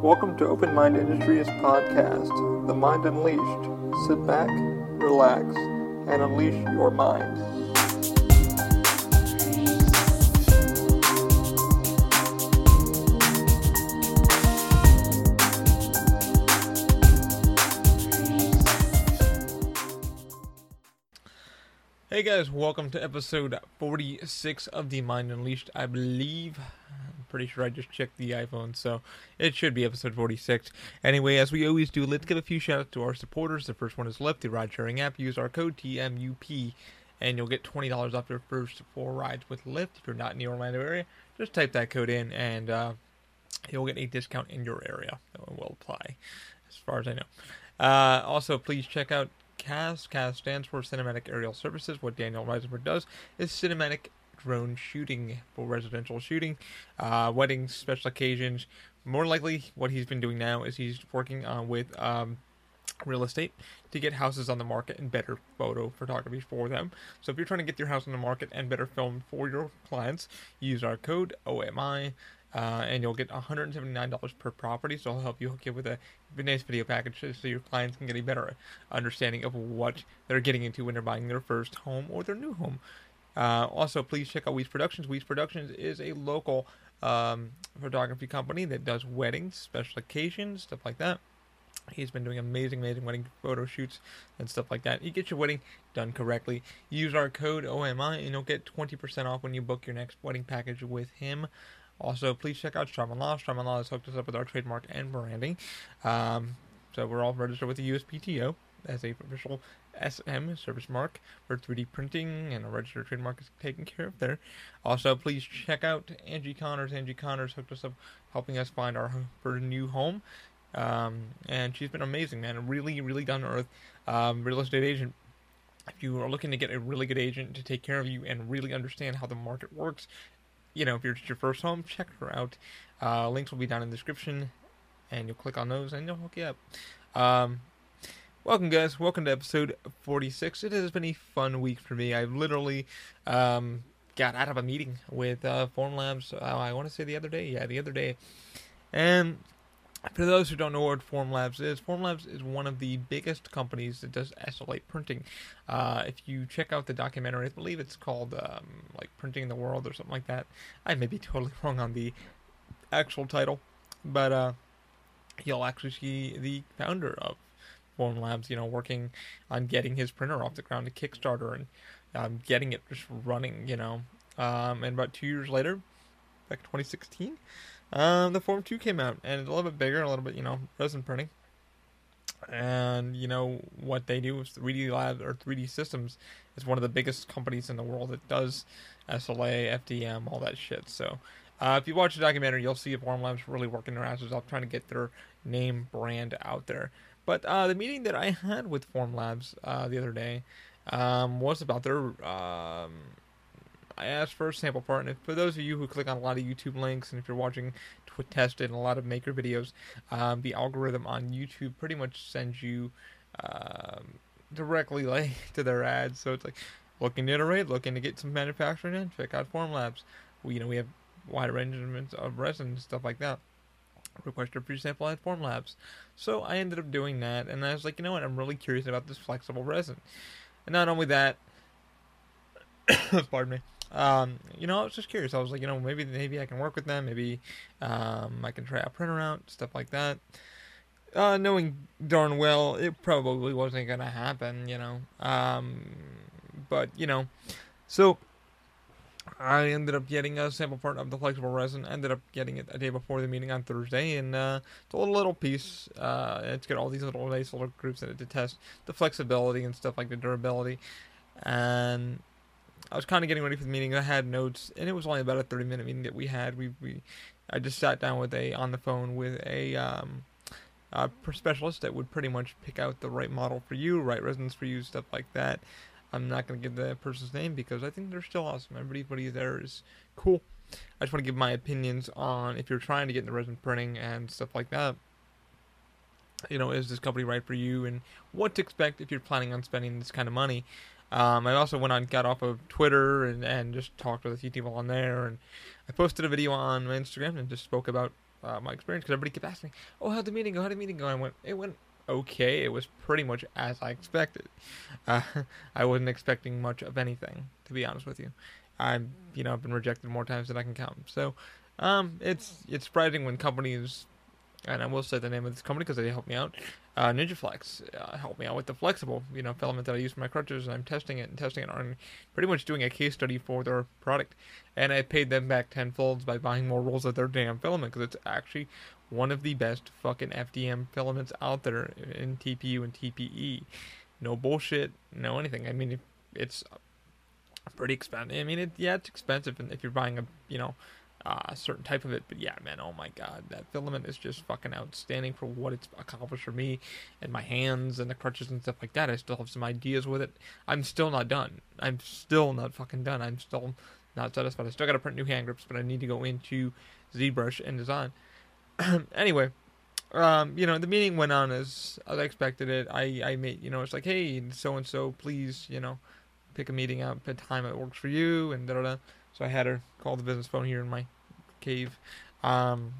Welcome to Open Mind Industries podcast, The Mind Unleashed. Sit back, relax, and unleash your mind. Hey guys, welcome to episode 46 of The Mind Unleashed. I believe, pretty sure I just checked the iPhone, so it should be episode 46. Anyway, as we always do, let's give a few shout outs to our supporters. The first one is Lyft, the ride sharing app. Use our code TMUP and you'll get $20 off your first four rides with Lyft. If you're not in the Orlando area, just type that code in and uh, you'll get a discount in your area. That will apply, as far as I know. Uh, also, please check out CAS. CAS stands for Cinematic Aerial Services. What Daniel Reisenberg does is cinematic drone shooting for residential shooting, uh, weddings, special occasions. More likely, what he's been doing now is he's working on with um, real estate to get houses on the market and better photo photography for them. So if you're trying to get your house on the market and better film for your clients, use our code OMI. Uh, and you'll get $179 per property. So I'll help you hook you with a nice video package so your clients can get a better understanding of what they're getting into when they're buying their first home or their new home. Uh, also, please check out Weece Productions. Weece Productions is a local um, photography company that does weddings, special occasions, stuff like that. He's been doing amazing, amazing wedding photo shoots and stuff like that. You get your wedding done correctly. Use our code OMI and you'll get 20% off when you book your next wedding package with him. Also, please check out Sturman Law. Sturman Law has hooked us up with our trademark and branding. Um, so we're all registered with the USPTO as a official SM service mark for 3D printing, and a registered trademark is taken care of there. Also, please check out Angie Connors. Angie Connors hooked us up, helping us find our for new home. Um, and she's been amazing, man. Really, really down to earth um, real estate agent. If you are looking to get a really good agent to take care of you and really understand how the market works, you know, if you're just your first home, check her out. Uh, links will be down in the description, and you'll click on those, and they'll hook you up. Um, welcome, guys. Welcome to episode 46. It has been a fun week for me. I literally um, got out of a meeting with uh, Formlabs. Uh, I want to say the other day. Yeah, the other day, and for those who don't know what Formlabs is, Formlabs is one of the biggest companies that does SLA printing. Uh, if you check out the documentary, I believe it's called um, like Printing the World or something like that. I may be totally wrong on the actual title, but uh, you'll actually see the founder of Formlabs, you know, working on getting his printer off the ground to Kickstarter and um, getting it just running, you know. Um, and about two years later, back 2016 um, the Form 2 came out, and it's a little bit bigger, a little bit, you know, resin printing. And, you know, what they do is 3D Lab or 3D Systems is one of the biggest companies in the world that does SLA, FDM, all that shit. So, uh, if you watch the documentary, you'll see Formlabs really working their asses off trying to get their name brand out there. But uh, the meeting that I had with Formlabs uh, the other day um, was about their um, I asked for a sample part, and if, for those of you who click on a lot of YouTube links, and if you're watching Tested and a lot of maker videos, um, the algorithm on YouTube pretty much sends you um, directly like to their ads. So it's like looking to iterate, looking to get some manufacturing in, check out Formlabs. We you know we have wide arrangements of resin and stuff like that. Request your free sample at Formlabs. So I ended up doing that, and I was like, you know what, I'm really curious about this flexible resin. And not only that, pardon me um, you know, I was just curious. I was like, you know, maybe maybe I can work with them. Maybe um, I can try a printer out, stuff like that. Uh, knowing darn well it probably wasn't gonna happen, you know. Um, but you know, so I ended up getting a sample part of the flexible resin. Ended up getting it a day before the meeting on Thursday, and uh, it's a little, piece. Uh, it's got all these little nice little groups in it to test the flexibility and stuff like the durability. And I was kind of getting ready for the meeting. I had notes, and it was only about a thirty minute meeting that we had. We we I just sat down with a on the phone with a um, a specialist that would pretty much pick out the right model for you, right resonance for you, stuff like that. I'm not going to give the person's name because I think they're still awesome. Everybody there is cool. I just want to give my opinions on if you're trying to get into resin printing and stuff like that. You know, is this company right for you and what to expect if you're planning on spending this kind of money? Um, I also went on, got off of Twitter and, and just talked with a few people on there. And I posted a video on my Instagram and just spoke about uh, my experience because everybody kept asking me, "Oh, how'd the meeting go? How'd the meeting go?" And I went, "It went okay. It was pretty much as I expected. Uh, I wasn't expecting much of anything, to be honest with you. I'm, you know, I've been rejected more times than I can count. So, um, it's it's surprising when companies, and I will say the name of this company because they helped me out. Uh, NinjaFlex uh, helped me out with the flexible, you know, filament that I use for my crutches, and I'm testing it and testing it on pretty much doing a case study for their product, and I paid them back tenfold by buying more rolls of their damn filament because it's actually one of the best fucking FDM filaments out there in TPU and TPE. No bullshit, no anything. I mean, it's pretty expensive. I mean, it, yeah, it's expensive if you're buying a, you know, uh, a certain type of it. But yeah, man, oh my god, that filament is just fucking outstanding for what it's accomplished for me and my hands and the crutches and stuff like that. I still have some ideas with it. I'm still not done. I'm still not fucking done. I'm still not satisfied. I still got to print new hand grips, but I need to go into ZBrush and design. anyway, um, you know, the meeting went on as, as I expected it. I, I made, you know, it's like, hey, so and so, please, you know, pick a meeting out, a time that works for you, and da da da. So I had her call the business phone here in my cave. Um,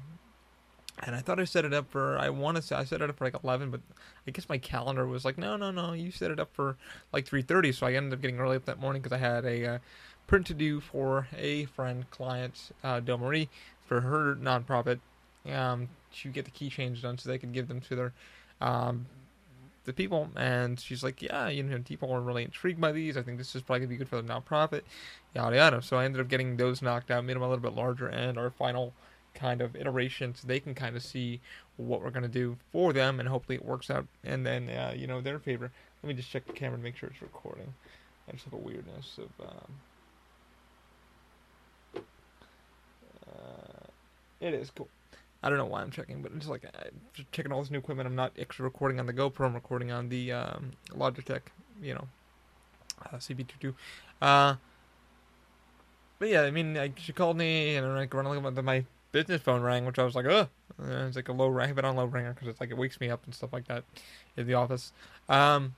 and I thought I set it up for, I want to say, I set it up for like 11, but I guess my calendar was like, no, no, no, you set it up for like 3.30. So I ended up getting early up that morning because I had a uh, print to do for a friend, client, uh, Del Marie, for her nonprofit um, to get the keychains done so they could give them to their um, the people. And she's like, yeah, you know, people are really intrigued by these. I think this is probably gonna be good for the nonprofit, yada yada. So I ended up getting those knocked out, made them a little bit larger, and our final kind of iteration so they can kind of see what we're gonna do for them, and hopefully it works out. And then uh, you know their favor. Let me just check the camera to make sure it's recording. I just have a weirdness of. Um, uh, it is cool. I don't know why I'm checking, but it's like I'm just checking all this new equipment. I'm not actually recording on the GoPro. I'm recording on the um, Logitech, you know, uh, CB22. Uh, but yeah, I mean, like, she called me and I'm like running my business phone rang, which I was like, ugh. And it's like a low ring, but on low ringer because it's like it wakes me up and stuff like that in the office. Um,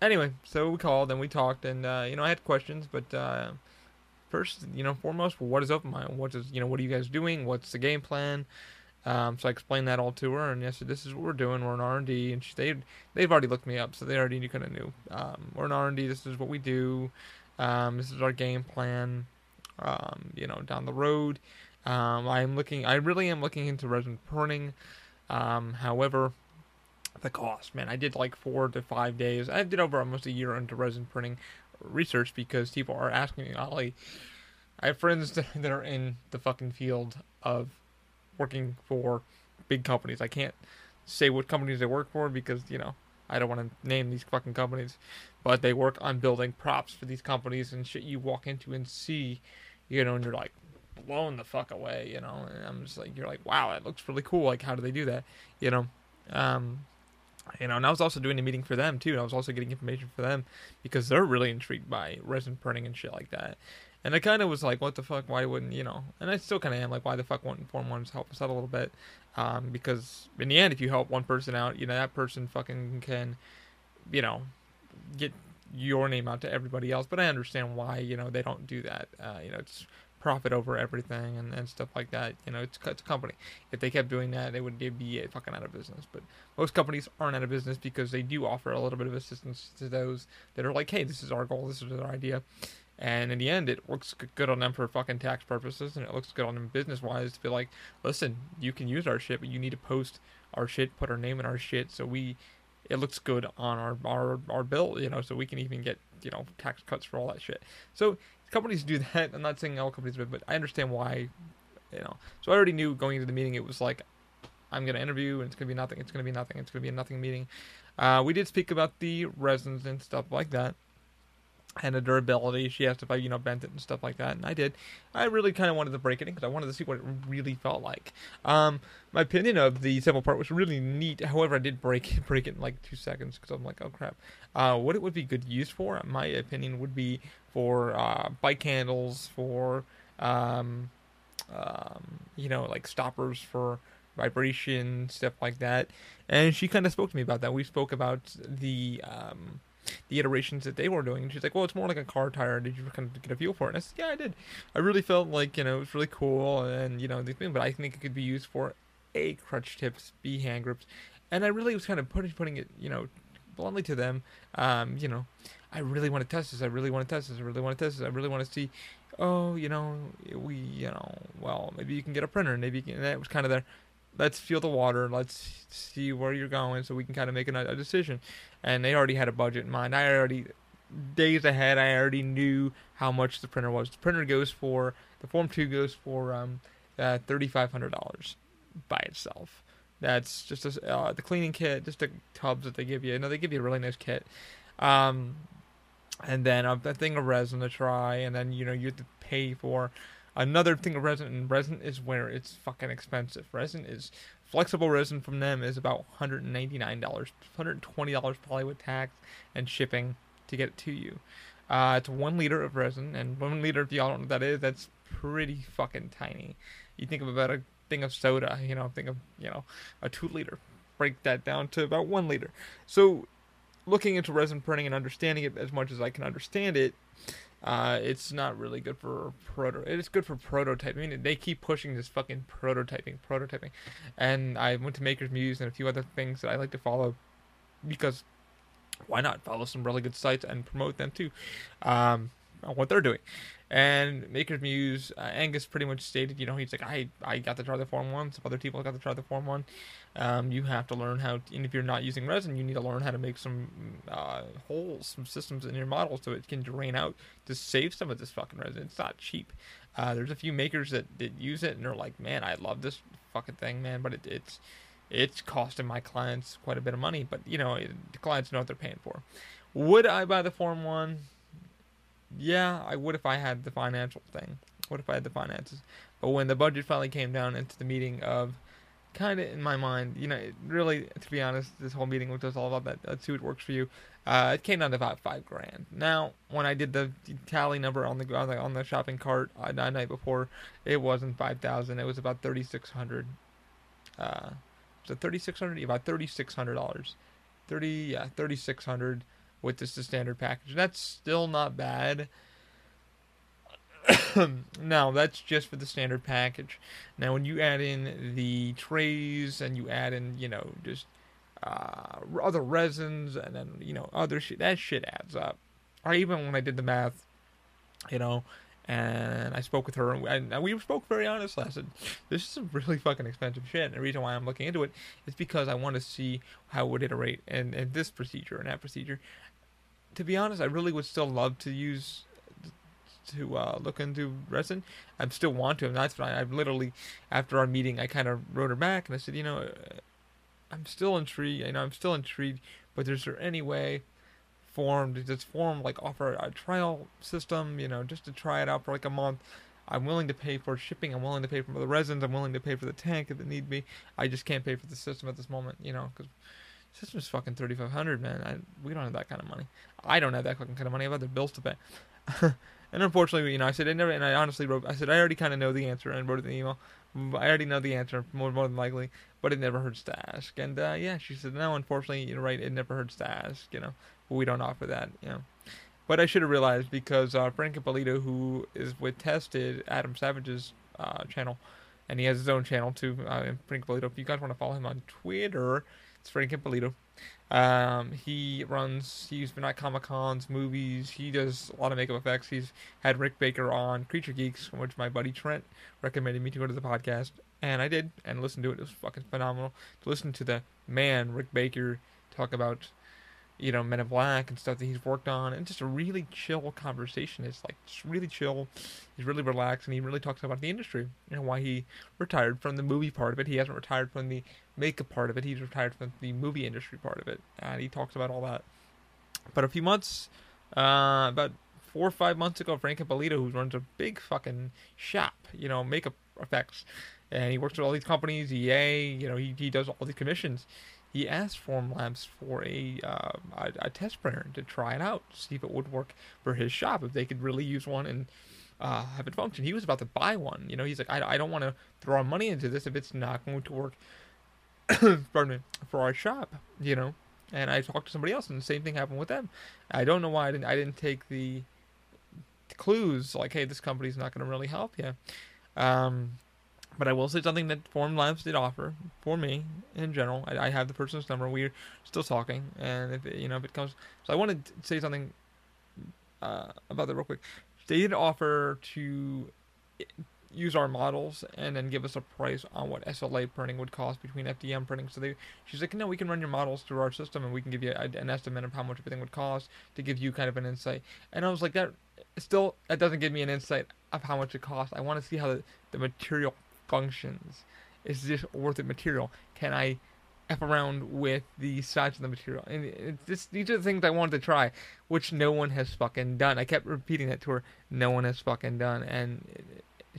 anyway, so we called and we talked, and uh, you know, I had questions, but uh, first, you know, foremost, what is OpenMind? What is, you know, what are you guys doing? What's the game plan? Um, so I explained that all to her, and I said, "This is what we're doing. We're in R and D." And she, they they've already looked me up, so they already kind of knew. Um, we're in R and D. This is what we do. Um, this is our game plan. Um, you know, down the road. Um, I'm looking. I really am looking into resin printing. Um, however, the cost, man, I did like four to five days. I did over almost a year into resin printing research because people are asking me, Ollie. I have friends that are in the fucking field of working for big companies. I can't say what companies they work for because, you know, I don't want to name these fucking companies. But they work on building props for these companies and shit you walk into and see, you know, and you're like blown the fuck away, you know. And I'm just like, you're like, wow, that looks really cool. Like, how do they do that? You know, um, you know, and I was also doing a meeting for them too. And I was also getting information for them because they're really intrigued by resin printing and shit like that. And I kind of was like, what the fuck? Why wouldn't you know? And I still kind of am like, why the fuck wouldn't Form Ones help us out a little bit? Um, because in the end, if you help one person out, you know that person fucking can, you know, get your name out to everybody else. But I understand why you know they don't do that. Uh, you know, it's profit over everything and, and stuff like that. You know, it's, it's a company. If they kept doing that, they would be fucking out of business. But most companies aren't out of business because they do offer a little bit of assistance to those that are like, hey, this is our goal, this is our idea. And in the end, it looks good on them for fucking tax purposes, and it looks good on them business wise to be like, listen, you can use our shit, but you need to post our shit, put our name in our shit, so we, it looks good on our our our bill, you know, so we can even get you know tax cuts for all that shit. So companies do that. I'm not saying all companies do, but I understand why. You know, so I already knew going into the meeting it was like I'm gonna interview and it's gonna be nothing. It's gonna be nothing. It's gonna be a nothing meeting. Uh, we did speak about the resins and stuff like that, and the durability. She asked if I, you know, bent it and stuff like that, and I did. I really kind of wanted to break it in because I wanted to see what it really felt like. Um, my opinion of the sample part was really neat. However, I did break it, break it in like two seconds because I'm like, oh crap. Uh, what it would be good use for, my opinion, would be for uh, bike handles, for um, um, you know, like stoppers for vibration, stuff like that. And she kind of spoke to me about that. We spoke about the um, the iterations that they were doing. And she's like, "Well, it's more like a car tire. Did you kind of get a feel for it?" And I said, "Yeah, I did. I really felt like you know it was really cool, and you know the thing, but I think it could be used for a crutch tips, b hand grips, and I really was kind of putting putting it, you know, bluntly to them, um, you know, I really want to test this. I really want to test this. I really want to test this. I really want to see. Oh, you know, we, you know, well, maybe you can get a printer. Maybe you can, that was kind of there let's feel the water. Let's see where you're going, so we can kind of make a, a decision. And they already had a budget in mind. I already days ahead. I already knew how much the printer was. The printer goes for the Form Two goes for um, uh, thirty five hundred dollars by itself. That's just a, uh, the cleaning kit, just the tubs that they give you. No, they give you a really nice kit. Um, and then a, a thing of resin to try, and then you know you have to pay for Another thing of resin, and resin is where it's fucking expensive. Resin is flexible resin from them is about $199, $120 probably with tax and shipping to get it to you. Uh, it's one liter of resin, and one liter, if y'all don't know what that is, that's pretty fucking tiny. You think of about a thing of soda, you know, think of, you know, a two liter. Break that down to about one liter. So, looking into resin printing and understanding it as much as I can understand it, uh, it's not really good for proto. It's good for prototyping. I mean, they keep pushing this fucking prototyping, prototyping, and I went to Maker's Muse and a few other things that I like to follow because why not follow some really good sites and promote them too, um, what they're doing. And Maker's Muse, uh, Angus pretty much stated, you know, he's like, I, I got to try the Form 1, some other people got to try the Form 1. Um, you have to learn how, to, and if you're not using resin, you need to learn how to make some uh, holes, some systems in your model so it can drain out to save some of this fucking resin. It's not cheap. Uh, there's a few makers that, that use it and they're like, man, I love this fucking thing, man, but it, it's it's costing my clients quite a bit of money. But you know, the clients know what they're paying for. Would I buy the Form One? yeah, I would if I had the financial thing. What if I had the finances? But when the budget finally came down into the meeting of kind of in my mind, you know, really, to be honest, this whole meeting was just all about that. Let's see what works for you. Uh, it came down to about five grand. Now, when I did the tally number on the on the, on the shopping cart uh, the night before, it wasn't five thousand. It was about thirty six hundred. Uh, it thirty six hundred? About thirty six hundred dollars. Thirty yeah, thirty six hundred with just the standard package. That's still not bad. now that's just for the standard package. Now when you add in the trays and you add in, you know, just uh, other resins and then you know other shit, that shit adds up. Or even when I did the math, you know, and I spoke with her, and, we spoke very honestly. I said, "This is really fucking expensive shit." And the reason why I'm looking into it is because I want to see how it would iterate and, and this procedure and that procedure to be honest, I really would still love to use to uh, look into resin. I still want to, and that's why I've literally after our meeting, I kind of wrote her back and I said, you know, uh, I'm still intrigued. You know, I'm still intrigued, but is there any way formed to just form like offer a trial system? You know, just to try it out for like a month. I'm willing to pay for shipping. I'm willing to pay for the resins. I'm willing to pay for the tank if it need be. I just can't pay for the system at this moment. You know, because System's fucking thirty five hundred, man. I, we don't have that kind of money. I don't have that fucking kind of money. I've other bills to pay. and unfortunately, you know, I said I never, and I honestly wrote. I said I already kind of know the answer, and wrote it in the email. I already know the answer more more than likely, but it never hurts to ask. And uh, yeah, she said no. Unfortunately, you're right. It never hurts to ask. You know, but we don't offer that. You know. But I should have realized because uh, Frank Ippolito, who is with Tested, Adam Savage's uh, channel, and he has his own channel too. Uh, Frank Ippolito. If you guys want to follow him on Twitter, it's Frank Ippolito. Um, he runs, he's been at Comic Cons, movies, he does a lot of makeup effects. He's had Rick Baker on Creature Geeks, which my buddy Trent recommended me to go to the podcast. And I did, and listened to it. It was fucking phenomenal. To listen to the man, Rick Baker, talk about you know, Men in Black and stuff that he's worked on, and just a really chill conversation. It's like just really chill. He's really relaxed, and he really talks about the industry and why he retired from the movie part of it. He hasn't retired from the makeup part of it. He's retired from the movie industry part of it, and he talks about all that. But a few months, uh, about four or five months ago, Frank Ippolito, who runs a big fucking shop, you know, makeup effects, and he works with all these companies, EA, you know, he, he does all these commissions he asked Formlabs for a, uh, a, a test printer to try it out, see if it would work for his shop, if they could really use one and uh, have it function. He was about to buy one. You know, he's like, I, I don't want to throw money into this if it's not going to work. pardon me, for our shop. You know, and I talked to somebody else, and the same thing happened with them. I don't know why I didn't I didn't take the clues like, hey, this company's not going to really help you. Um, but I will say something that Formlabs did offer for me in general. I, I have the person's number. We're still talking, and if it, you know if it comes, so I want to say something uh, about that real quick. They did offer to use our models and then give us a price on what SLA printing would cost between FDM printing. So they, she's like, no, we can run your models through our system and we can give you an estimate of how much everything would cost to give you kind of an insight. And I was like, that still that doesn't give me an insight of how much it costs. I want to see how the, the material functions. Is this worth it material? Can I f around with the size of the material? And just, these are the things I wanted to try, which no one has fucking done. I kept repeating that to her. No one has fucking done, and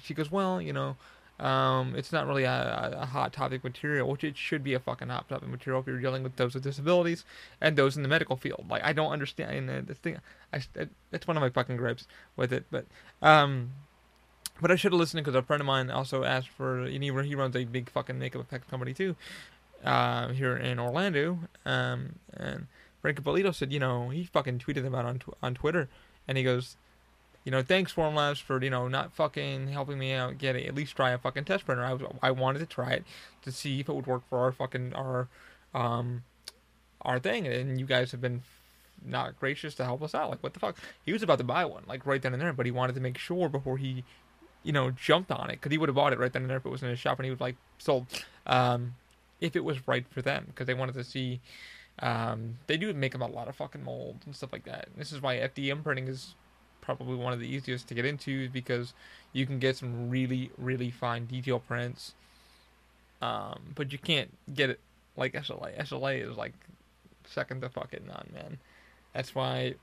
she goes, well, you know, um, it's not really a, a, hot topic material, which it should be a fucking hot topic material if you're dealing with those with disabilities and those in the medical field. Like, I don't understand uh, this thing. I, that's one of my fucking gripes with it. But, um, but I should have listened because a friend of mine also asked for. Know, he runs a big fucking makeup effect company too, uh, here in Orlando. Um, and Frank Ippolito said, you know, he fucking tweeted about on tw- on Twitter, and he goes, you know, thanks Formlabs for you know not fucking helping me out get at least try a fucking test printer. I was I wanted to try it to see if it would work for our fucking our um our thing, and you guys have been not gracious to help us out. Like what the fuck? He was about to buy one like right then and there, but he wanted to make sure before he you know jumped on it because he would have bought it right then and there if it was in his shop and he was like sold um if it was right for them because they wanted to see. Um, they do make them a lot of fucking molds and stuff like that. And this is why FDM printing is probably one of the easiest to get into because you can get some really really fine detail prints um, but you can't get it like SLA. SLA is like second to fucking none, man. That's why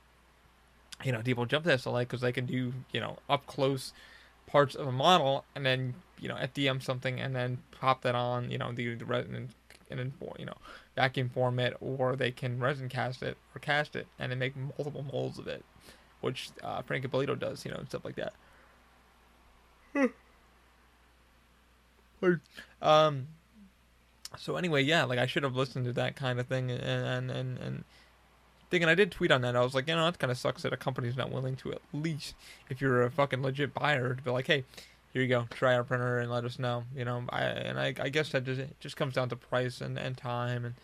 you know people jump to SLA because they can do you know up close parts of a model and then you know FDM something and then pop that on you know the the resin and then you know vacuum form it or they can resin cast it or cast it and then make multiple molds of it which uh, Frank Ippolito does, you know, and stuff like that. um. So anyway, yeah, like I should have listened to that kind of thing, and and and, and thinking I did tweet on that. I was like, you know, that kind of sucks that a company's not willing to at least, if you're a fucking legit buyer, to be like, hey, here you go, try our printer and let us know. You know, I and I, I guess that just just comes down to price and, and time and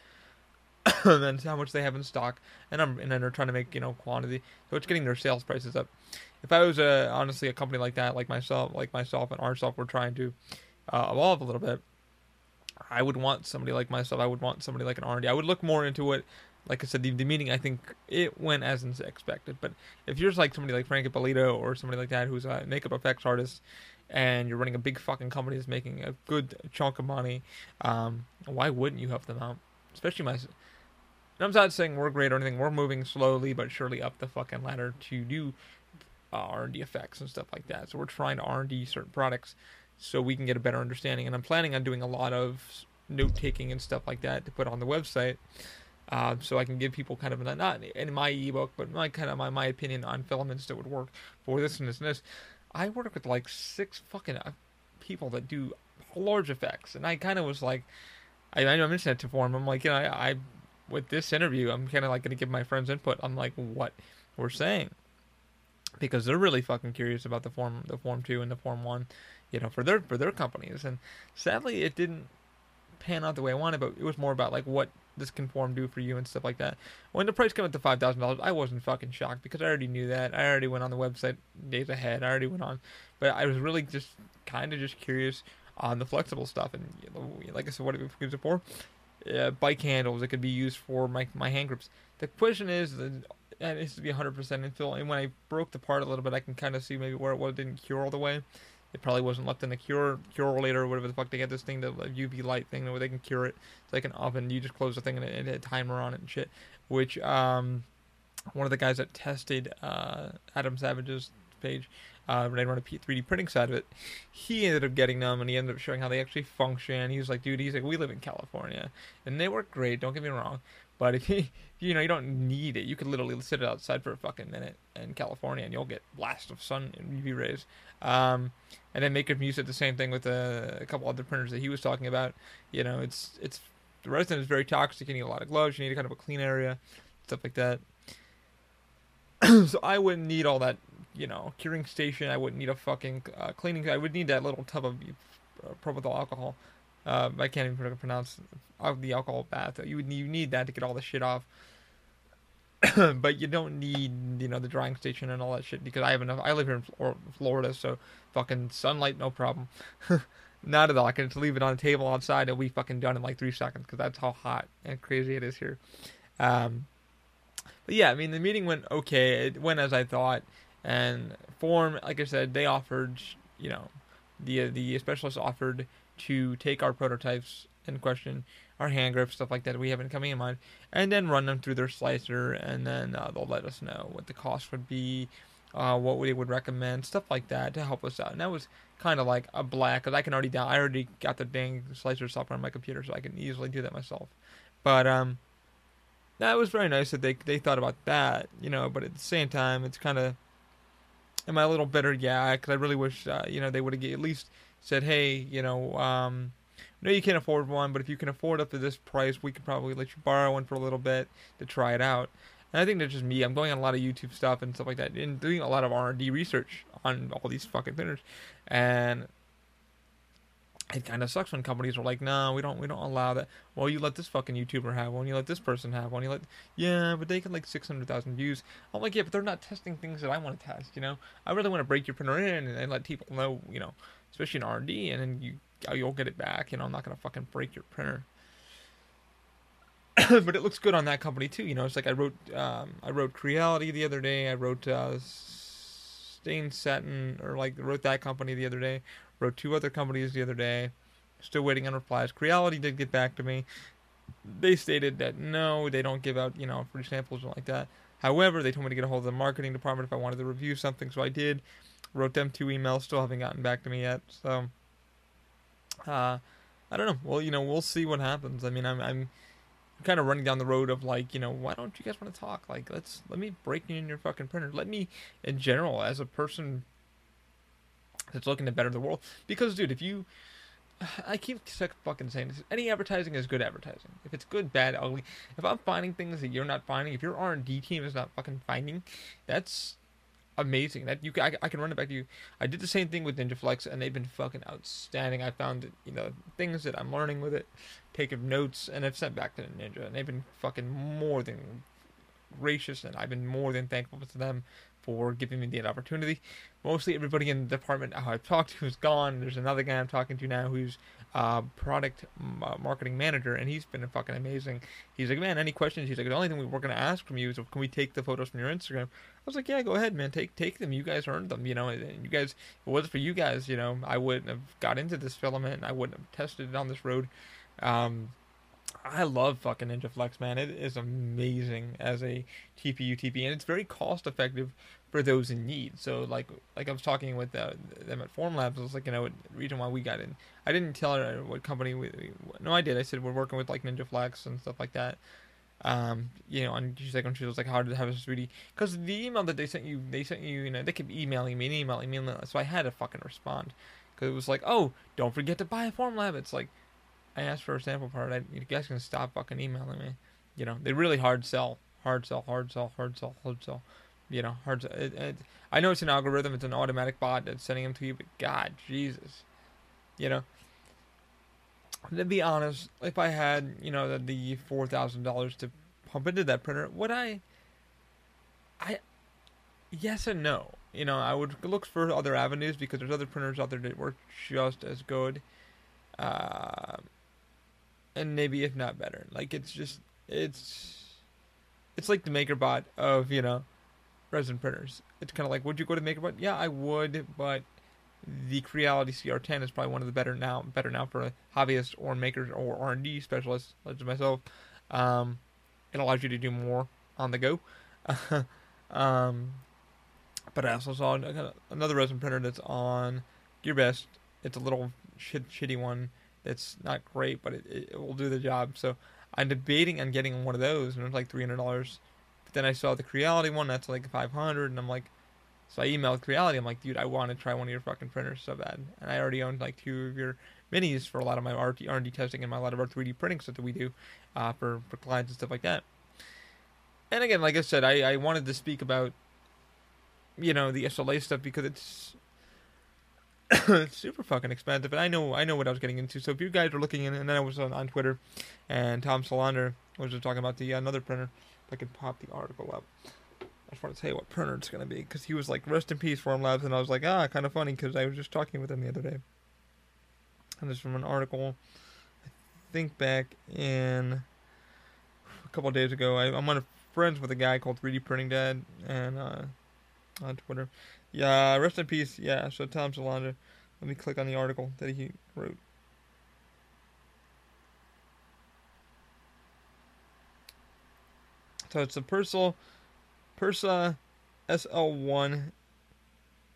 and how much they have in stock, and I'm and then they're trying to make you know quantity, so it's getting their sales prices up. If I was a honestly a company like that, like myself, like myself and ourself, we're trying to uh, evolve a little bit. I would want somebody like myself. I would want somebody like an R&D. I would look more into it. Like I said, the, the meeting I think it went as expected. But if you're just like somebody like Frank Ippolito or somebody like that who's a makeup effects artist, and you're running a big fucking company that's making a good chunk of money, um, why wouldn't you help them out? Especially my I'm not saying we're great or anything. We're moving slowly but surely up the fucking ladder to do uh, R&D effects and stuff like that. So we're trying to R&D certain products so we can get a better understanding. And I'm planning on doing a lot of note taking and stuff like that to put on the website. Uh, so I can give people kind of a, not in my ebook, but my kind of my, my opinion on filaments that would work for this and this and this. I work with like six fucking uh, people that do large effects, and I kind of was like, I, know I mentioned it to form. I'm like, you know, I, I with this interview, I'm kind of like going to give my friends input on like what we're saying because they're really fucking curious about the form, the form two and the form one, you know, for their for their companies. And sadly, it didn't pan out the way I wanted, but it was more about like what this can form do for you and stuff like that. When the price came up to five thousand dollars, I wasn't fucking shocked because I already knew that. I already went on the website days ahead. I already went on, but I was really just kind of just curious on the flexible stuff. And like I said, what it was it for? uh, bike handles that could be used for my, my hand grips. The question is, and it needs to be 100% infill. And when I broke the part a little bit, I can kind of see maybe where it was, didn't cure all the way. It probably wasn't left in the cure curator or whatever the fuck they get this thing, the UV light thing where they can cure it. It's like an oven. You just close the thing and it, it had a timer on it and shit. Which um, one of the guys that tested uh, Adam Savage's page uh, run a 3D printing side of it, he ended up getting them and he ended up showing how they actually function. He was like, dude, he's like, we live in California and they work great. Don't get me wrong. But if you, you know, you don't need it. You could literally sit outside for a fucking minute in California and you'll get blast of sun and UV rays. Um, and then Maker Muse did the same thing with a, a couple other printers that he was talking about. You know, it's, it's the resin is very toxic. You need a lot of gloves. You need a kind of a clean area, stuff like that. so I wouldn't need all that, you know, curing station. I wouldn't need a fucking uh, cleaning. I would need that little tub of uh, propyl alcohol. Uh, I can't even pronounce uh, the alcohol bath. You would you need that to get all the shit off. but you don't need you know the drying station and all that shit because I have enough. I live here in Florida, so fucking sunlight, no problem. Not at all. I can just leave it on the table outside and we fucking done in like three seconds because that's how hot and crazy it is here. Um, but yeah, I mean the meeting went okay. It went as I thought, and form, like I said, they offered you know the the specialists offered to take our prototypes in question our hand grips, stuff like that we haven't coming in mind, and then run them through their slicer, and then uh, they'll let us know what the cost would be, uh, what they would recommend, stuff like that to help us out. And that was kind of like a black, because I can already down, I already got the dang slicer software on my computer, so I can easily do that myself. But um, that was very nice that they they thought about that, you know. But at the same time, it's kind of am I a little bitter? Yeah, because I really wish uh, you know they would have at least said, hey, you know. Um, no, you can't afford one, but if you can afford up to this price, we could probably let you borrow one for a little bit to try it out. And I think that's just me. I'm going on a lot of YouTube stuff and stuff like that, and doing a lot of R&D research on all these fucking thinners. And it kind of sucks when companies are like, "No, we don't, we don't allow that." Well, you let this fucking YouTuber have one. You let this person have one. You let, yeah, but they get like six hundred thousand views. I'm like, yeah, but they're not testing things that I want to test. You know, I really want to break your printer in and let people know, you know, especially in R&D, and then you oh, you'll get it back. You know, I'm not gonna fucking break your printer. but it looks good on that company too. You know, it's like I wrote um, I wrote Creality the other day. I wrote uh, Stain Satin or like wrote that company the other day. Wrote two other companies the other day. Still waiting on replies. Creality did get back to me. They stated that no, they don't give out you know free samples or like that. However, they told me to get a hold of the marketing department if I wanted to review something, so I did. Wrote them two emails, still haven't gotten back to me yet. So uh, I don't know. Well, you know, we'll see what happens. I mean, I'm I'm kind of running down the road of like, you know, why don't you guys want to talk? Like, let's let me break you in your fucking printer. Let me, in general, as a person that's looking to better the world. Because, dude, if you, I keep fucking saying this. Any advertising is good advertising. If it's good, bad, ugly. If I'm finding things that you're not finding, if your R and D team is not fucking finding, that's amazing. That you, I, I can run it back to you. I did the same thing with NinjaFlex, and they've been fucking outstanding. I found you know things that I'm learning with it, taking notes, and I've sent back to Ninja, and they've been fucking more than gracious, and I've been more than thankful to them for giving me the opportunity. Mostly everybody in the department I've talked to is gone. There's another guy I'm talking to now who's uh, product uh, marketing manager, and he's been fucking amazing. He's like, man, any questions? He's like, the only thing we we're gonna ask from you is, can we take the photos from your Instagram? I was like, yeah, go ahead, man, take take them. You guys earned them, you know. And you guys, if it wasn't for you guys, you know, I wouldn't have got into this filament. I wouldn't have tested it on this road. Um, I love fucking NinjaFlex, man. It is amazing as a TPU TP, and it's very cost effective for those in need. So like like I was talking with uh, them at Formlabs, I was like, you know, the reason why we got in. I didn't tell her what company we. No, I did. I said we're working with like NinjaFlex and stuff like that. Um, you know, and she's like, when she was like, how did have this 3D? Because the email that they sent you, they sent you, you know, they kept emailing me and emailing me, and so I had to fucking respond. Because it was like, oh, don't forget to buy a form lab. It's like, I asked for a sample part. I, you guys can stop fucking emailing me. You know, they really hard sell, hard sell, hard sell, hard sell, hard sell. You know, hard. To, it, it, I know it's an algorithm. It's an automatic bot that's sending them to you. But God, Jesus, you know. To be honest, if I had you know the, the four thousand dollars to pump into that printer, would I? I, yes and no. You know, I would look for other avenues because there's other printers out there that work just as good. Uh, and maybe if not better. Like it's just it's it's like the MakerBot of you know resin printers. It's kind of like, would you go to MakerBot? Yeah, I would, but the Creality CR10 is probably one of the better now better now for hobbyists or makers or R and D specialists like myself. Um, it allows you to do more on the go. um, but I also saw another resin printer that's on GearBest. It's a little shit, shitty one it's not great, but it, it will do the job. So I'm debating on getting one of those, and it's like three hundred dollars. But then I saw the Creality one, that's like five hundred, and I'm like, So I emailed Creality. I'm like, dude, I want to try one of your fucking printers so bad. And I already owned like two of your minis for a lot of my R&D testing and my, a lot of our 3D printing stuff that we do uh, for, for clients and stuff like that. And again, like I said, I, I wanted to speak about, you know, the SLA stuff because it's super fucking expensive, and I know I know what I was getting into. So if you guys are looking in, and then I was on, on Twitter, and Tom Solander was just talking about the another printer. If I could pop the article up, I just want to tell you what printer it's gonna be because he was like, "Rest in peace, Formlabs," and I was like, "Ah, kind of funny," because I was just talking with him the other day, and this from an article. I think back in a couple days ago. I, I'm on a friends with a guy called 3D Printing Dad, and uh, on Twitter. Yeah, rest in peace. Yeah, so Tom Solander. Let me click on the article that he wrote. So it's a Persol, Persa SL1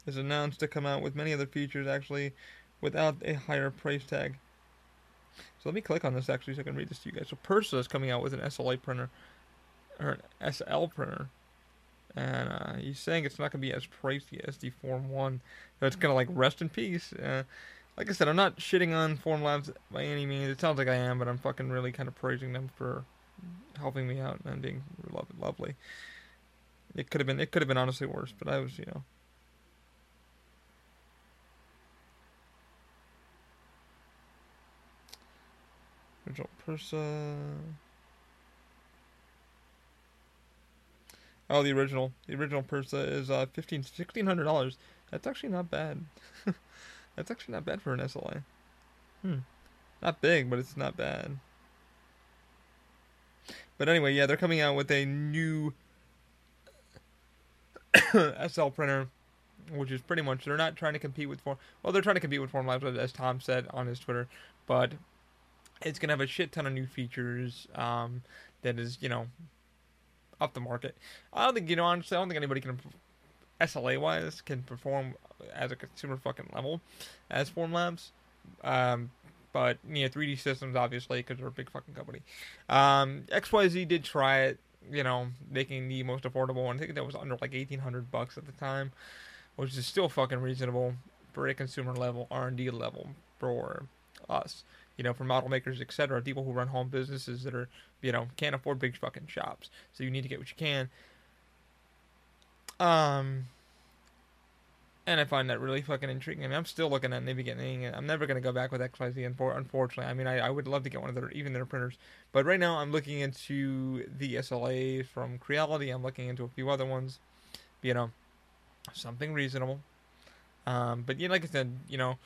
is announced to come out with many other features actually without a higher price tag. So let me click on this actually so I can read this to you guys. So Persa is coming out with an SLA printer or an SL printer and uh, he's saying it's not going to be as pricey as the Form 1. So it's going to like rest in peace. Uh, like I said, I'm not shitting on Formlabs by any means. It sounds like I am, but I'm fucking really kind of praising them for helping me out and being lovely. It could have been it could have been honestly worse, but I was you know. Original person. Oh, the original. The original Persa is uh, fifteen sixteen hundred dollars. That's actually not bad. That's actually not bad for an SLI. Hmm. Not big, but it's not bad. But anyway, yeah, they're coming out with a new SL printer, which is pretty much they're not trying to compete with Form. Well, they're trying to compete with Formlabs, as Tom said on his Twitter, but it's gonna have a shit ton of new features. Um, that is, you know, off the market. I don't think you know honestly. I don't think anybody can SLA wise can perform as a consumer fucking level as Formlabs. Um, but you know, 3D Systems obviously because they're a big fucking company. Um, XYZ did try it. You know, making the most affordable one. I think that was under like 1800 bucks at the time, which is still fucking reasonable for a consumer level R and D level for us you know, for model makers, etc. People who run home businesses that are, you know, can't afford big fucking shops. So you need to get what you can. Um, and I find that really fucking intriguing. I mean, I'm still looking at maybe getting. I'm never gonna go back with XYZ. Unfortunately, I mean, I, I would love to get one of their even their printers, but right now I'm looking into the SLA from Creality. I'm looking into a few other ones. You know, something reasonable. Um, but yeah, like I said, you know,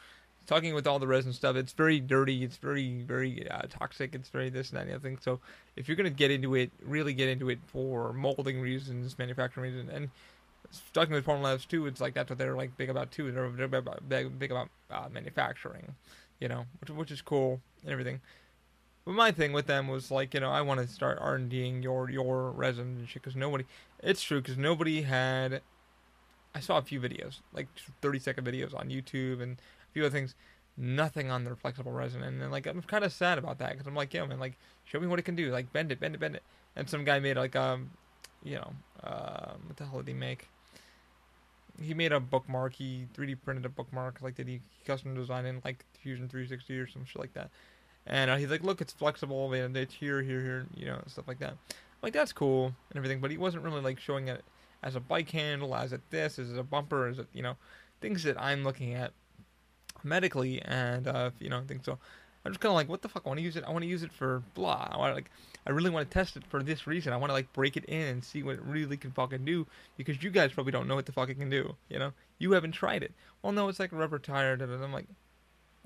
talking with all the resin stuff, it's very dirty. It's very, very uh, toxic. It's very this and that and the other thing. So if you're going to get into it, really get into it for molding reasons, manufacturing reasons, and talking with Formlabs too, it's like that's what they're like big about too. They're, they're big, big about uh, manufacturing, you know, which, which is cool and everything. But my thing with them was like, you know, I want to start R and Ding your your resin and shit because nobody. It's true because nobody had. I saw a few videos, like 30 second videos on YouTube and a few other things. Nothing on their flexible resin, and then like I'm kind of sad about that because I'm like, yo, man, like show me what it can do, like bend it, bend it, bend it. And some guy made like um, you know, um, what the hell did he make? He made a bookmark. He 3D printed a bookmark. Like did he custom design in like Fusion 360 or some shit like that. And uh, he's like, look, it's flexible, and it's here, here, here, you know, stuff like that. Like that's cool and everything, but he wasn't really like showing it as a bike handle, as it this, as a bumper, as it you know, things that I'm looking at medically, and uh, you know, things so. I'm just kind of like, what the fuck? I want to use it. I want to use it for blah. I want like, I really want to test it for this reason. I want to like break it in and see what it really can fucking do because you guys probably don't know what the fuck it can do. You know, you haven't tried it. Well, no, it's like a rubber tire. And I'm like,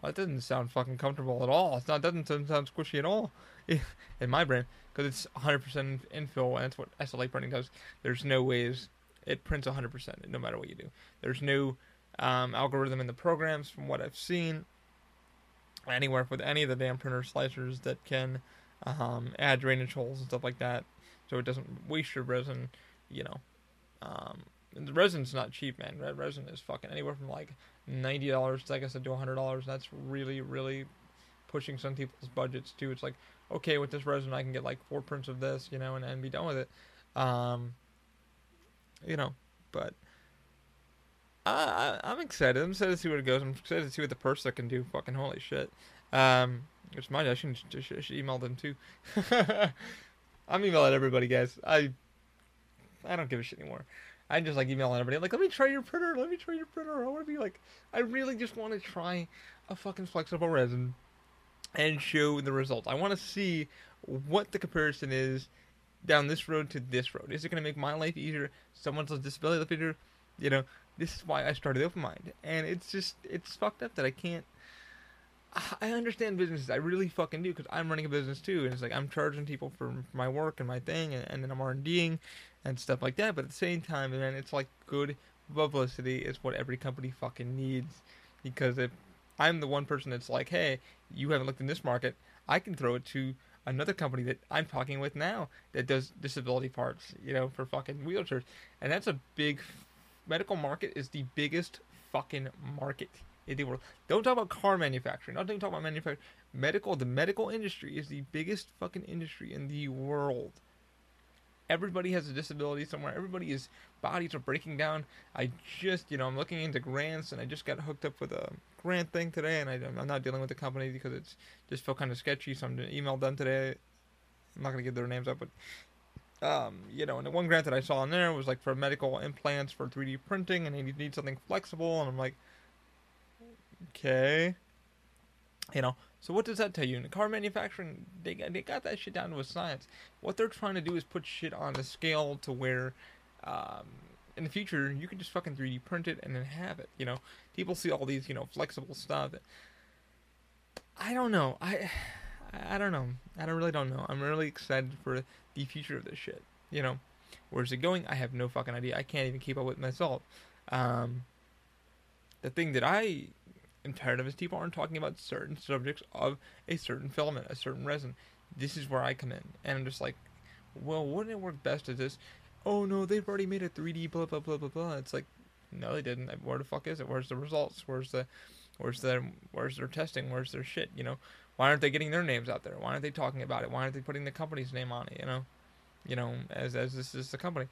well, it doesn't sound fucking comfortable at all. It's not. Doesn't, doesn't sound squishy at all in my brain because it's 100% infill and that's what SLA printing does. There's no ways it prints 100% no matter what you do. There's no um, algorithm in the programs from what I've seen. Anywhere with any of the damn printer slicers that can um, add drainage holes and stuff like that, so it doesn't waste your resin. You know, um, the resin's not cheap, man. Red resin is fucking anywhere from like ninety dollars, like I said, to hundred dollars. That's really, really pushing some people's budgets too. It's like, okay, with this resin, I can get like four prints of this, you know, and, and be done with it. Um, you know, but I, I, I'm excited. I'm excited to see where it goes. I'm excited to see what the purse can do. Fucking holy shit. Um, it's mine. I should, should, should email them too. I'm emailing everybody, guys. I I don't give a shit anymore. I just like emailing everybody. I'm like, let me try your printer. Let me try your printer. I want to be like, I really just want to try a fucking flexible resin and show the results. I want to see what the comparison is down this road to this road. Is it going to make my life easier? Someone's disability life? You know, this is why I started Open Mind, and it's just it's fucked up that I can't. I understand businesses. I really fucking do because I'm running a business too, and it's like I'm charging people for, my work and my thing, and, and then I'm R and Ding and stuff like that. But at the same time, man, it's like good publicity is what every company fucking needs because if I'm the one person that's like, hey, you haven't looked in this market, I can throw it to another company that I'm talking with now that does disability parts, you know, for fucking wheelchairs, and that's a big medical market is the biggest fucking market in the world. Don't talk about car manufacturing. Don't even talk about manufacturing. Medical, the medical industry is the biggest fucking industry in the world. Everybody has a disability somewhere. Everybody's bodies are breaking down. I just, you know, I'm looking into grants, and I just got hooked up with a grant thing today, and I, am not dealing with the company because it's just felt kind of sketchy. So I'm gonna email them today. I'm not gonna give their names up, but um, you know, and the one grant that I saw in there was like for medical implants for 3D printing, and you need something flexible, and I'm like, okay, you know. So what does that tell you? In car manufacturing, they they got that shit down to a science. What they're trying to do is put shit on the scale to where, um, in the future you can just fucking 3D print it and then have it. You know, people see all these you know flexible stuff. I don't know. I I don't know. I don't really don't know. I'm really excited for the future of this shit. You know, where's it going? I have no fucking idea. I can't even keep up with myself. Um, the thing that I am tired of is people aren't talking about certain subjects of a certain filament, a certain resin. This is where I come in, and I'm just like, well, wouldn't it work best as this? Oh no, they've already made a 3D blah blah blah blah blah. It's like, no, they didn't. Where the fuck is it? Where's the results? Where's the, where's the, where's their testing? Where's their shit? You know, why aren't they getting their names out there? Why aren't they talking about it? Why aren't they putting the company's name on it? You know, you know, as as this is the company.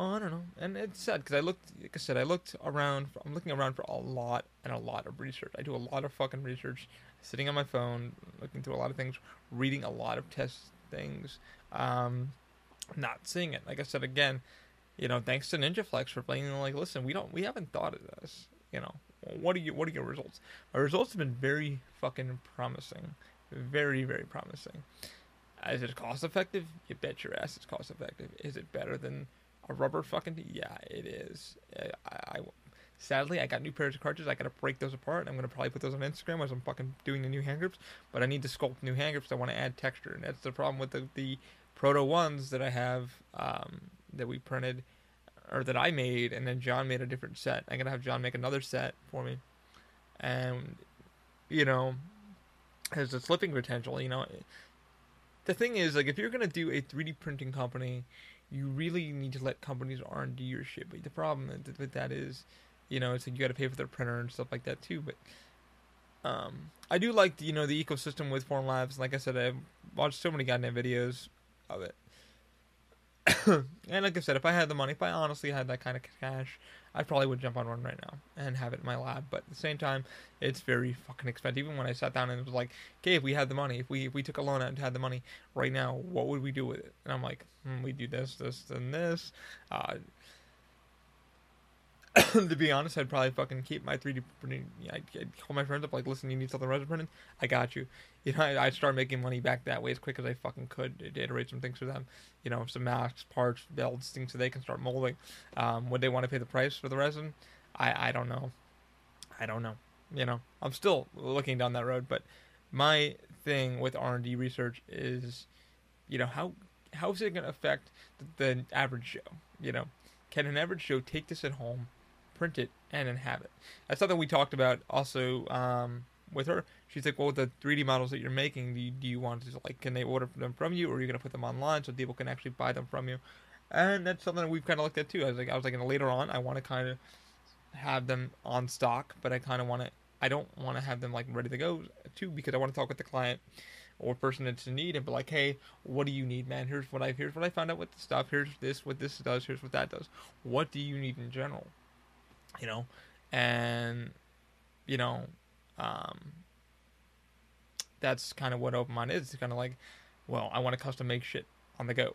Oh, I don't know, and it's sad because I looked, like I said, I looked around. For, I'm looking around for a lot and a lot of research. I do a lot of fucking research, sitting on my phone, looking through a lot of things, reading a lot of test things, um, not seeing it. Like I said again, you know, thanks to NinjaFlex for playing. Like, listen, we don't, we haven't thought of this. You know, what are you, what are your results? My results have been very fucking promising, very very promising. Is it cost effective? You bet your ass it's cost effective. Is it better than a rubber fucking? Yeah, it is. I, I sadly I got new pairs of cartridges. I gotta break those apart. I'm gonna probably put those on Instagram as I'm fucking doing the new hand grips. But I need to sculpt new hand grips. I want to add texture, and that's the problem with the the Proto ones that I have um, that we printed or that I made, and then John made a different set. I'm gonna have John make another set for me, and you know, has a slipping potential. You know, the thing is, like, if you're gonna do a 3D printing company, you really need to let companies R and D your shit. But the problem with that is, you know, it's like you got to pay for their printer and stuff like that too. But um, I do like you know the ecosystem with Formlabs. Like I said, I've watched so many goddamn videos of it. and like I said, if I had the money, if I honestly had that kind of cash, I probably would jump on one right now and have it in my lab. But at the same time, it's very fucking expensive. Even when I sat down and was like, okay, if we had the money, if we if we took a loan out and had the money right now, what would we do with it? And I'm like, hmm, we do this, this, and this. Uh, to be honest, I'd probably fucking keep my 3D printing. I'd, I'd, call my friends up, like, listen, you need something resin printed? I got you. You know, I, would start making money back that way as quick as I fucking could to iterate some things for them. You know, some masks, parts, belts, things so they can start molding. Um, would they want to pay the price for the resin? I, I don't know. I don't know. You know, I'm still looking down that road, but my thing with R&D research is, you know, how how is it going to affect the, the average Joe? You know, can an average Joe take this at home? print it and then have it. That's something we talked about also um, with her. She's like, well, the 3D models that you're making, do you, do you want to like, can they order them from you, or are you gonna put them online so people can actually buy them from you? And that's something that we've kind of looked at too. I was like, I was like, and later on, I want to kind of have them on stock, but I kind of want to. I don't want to have them like ready to go too because I want to talk with the client or person that's in need and be like, hey, what do you need, man? Here's what I here's what I found out with the stuff. Here's this what this does. Here's what that does. What do you need in general? you know, and you know, um, that's kind of what OpenMind is. It's kind of like, well, I want to custom make shit on the go.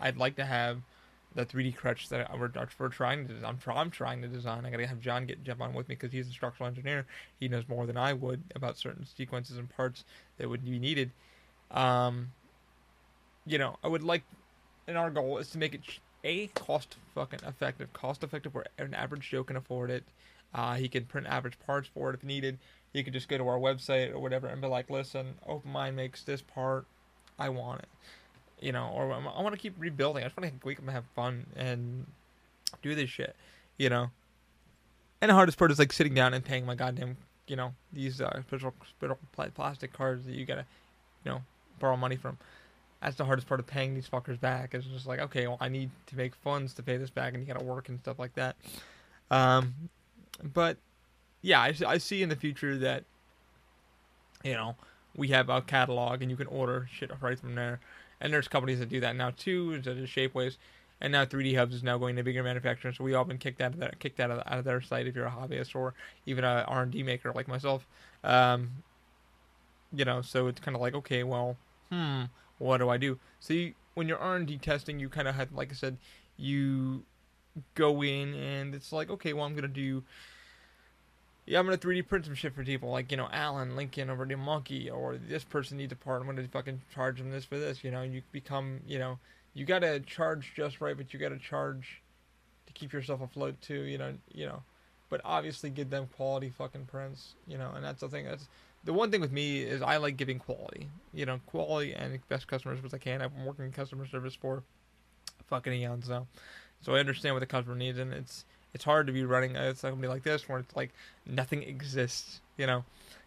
I'd like to have the 3D crutch that we're, we're trying to design. I'm, I'm trying to design. I gotta have John get jump on with me because he's a structural engineer. He knows more than I would about certain sequences and parts that would be needed. Um, you know, I would like, and our goal is to make it a cost fucking effective, cost effective where an average Joe can afford it. Uh, he can print average parts for it if needed. He could just go to our website or whatever and be like, "Listen, Open Mind makes this part. I want it." You know, or I want to keep rebuilding. I just want to up and have fun and do this shit. You know. And the hardest part is like sitting down and paying my goddamn, you know, these uh, special, special plastic cards that you gotta, you know, borrow money from. That's the hardest part of paying these fuckers back. It's just like, okay, well, I need to make funds to pay this back, and you gotta work and stuff like that. Um, but yeah, I, I see in the future that you know we have a catalog and you can order shit right from there. And there's companies that do that now too, such as Shapeways. And now 3D Hubs is now going to bigger manufacturers. So we all been kicked out of that, kicked out of, out of their site if you're a hobbyist or even a R&D maker like myself. Um, you know, so it's kind of like, okay, well, hmm, what do I do? See, when you're R&D testing, you kind of have, like I said, you go in and it's like, okay, well, I'm gonna do yeah, I'm gonna 3D print some shit for people like you know Alan Lincoln over the Monkey or this person needs a part. I'm gonna fucking charge them this for this. You know, you become you know you gotta charge just right, but you gotta charge to keep yourself afloat too. You know, you know, but obviously give them quality fucking prints. You know, and that's the thing. That's the one thing with me is I like giving quality. You know, quality and best customer service I can. I've been working in customer service for fucking eons now, so I understand what the customer needs, and it's it's hard to be running it's a company like this where it's like nothing exists, you know.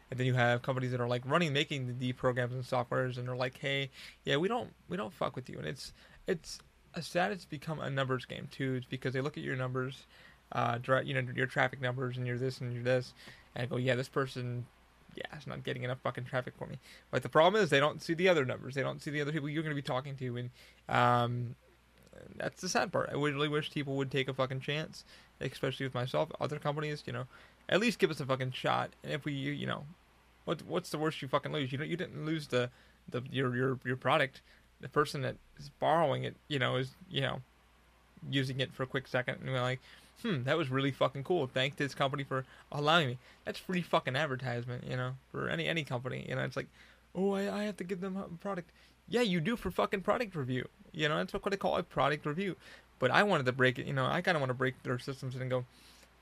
And then you have companies that are like running, making the D programs and softwares, and they're like, "Hey, yeah, we don't, we don't fuck with you." And it's, it's a sad it's become a numbers game too. It's because they look at your numbers, uh, you know, your traffic numbers, and you're this and you're this, and I go, "Yeah, this person, yeah, it's not getting enough fucking traffic for me." But the problem is they don't see the other numbers. They don't see the other people you're going to be talking to, and um, that's the sad part. I really wish people would take a fucking chance especially with myself. Other companies, you know, at least give us a fucking shot. And if we, you know, what what's the worst you fucking lose? You know, you didn't lose the the your your your product. The person that is borrowing it, you know, is you know, using it for a quick second and we're like, hmm, that was really fucking cool. Thank this company for allowing me. That's free fucking advertisement, you know, for any any company. You know, it's like, oh, I, I have to give them a product. Yeah, you do for fucking product review. You know, that's what they call a product review. But I wanted to break it. You know, I kind of want to break their systems and go,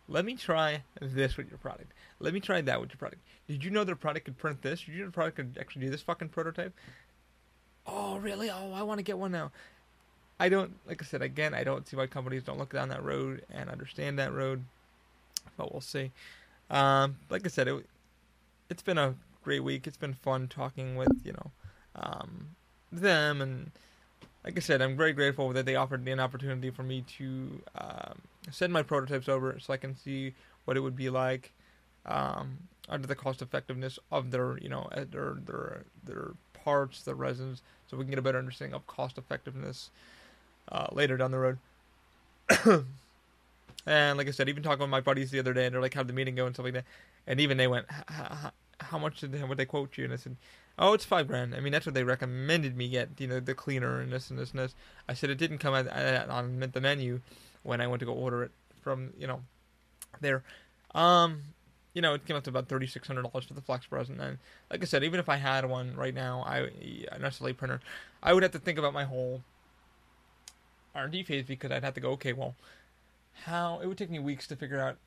let me try this with your product. Let me try that with your product. Did you know their product could print this? Did you know the product could actually do this fucking prototype? Oh, really? Oh, I want to get one now. I don't, like I said, again, I don't see why companies don't look down that road and understand that road. But we'll see. Um, like I said, it, it's been a great week. It's been fun talking with, you know, um, them and like I said, I'm very grateful that they offered me an opportunity for me to um, send my prototypes over so I can see what it would be like um, under the cost effectiveness of their, you know, their their their parts, the resins, so we can get a better understanding of cost effectiveness uh, later down the road. and like I said, even talking with my buddies the other day, and they're like, "How'd the meeting go?" and stuff like that, and even they went, "How much did they, would they quote you?" And I said, Oh, it's five grand. I mean, that's what they recommended me get. You know, the cleaner and this and this and this. I said it didn't come at, at, on the menu when I went to go order it from you know there. Um, you know, it came up to about thirty six hundred dollars for the flex resin. And then, like I said, even if I had one right now, I an SLA printer, I would have to think about my whole R and D phase because I'd have to go. Okay, well, how it would take me weeks to figure out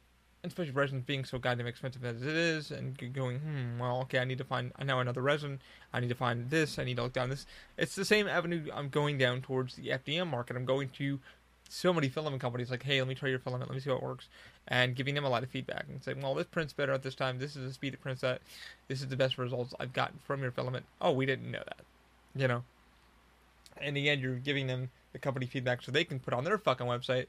especially resin being so goddamn expensive as it is, and going, hmm, well, okay, I need to find now another resin. I need to find this. I need to look down this. It's the same avenue I'm going down towards the FDM market. I'm going to so many filament companies like, hey, let me try your filament, let me see how it works, and giving them a lot of feedback and saying, well, this prints better at this time. This is the speed it prints at. This is the best results I've gotten from your filament. Oh, we didn't know that, you know. In the end, you're giving them the company feedback so they can put on their fucking website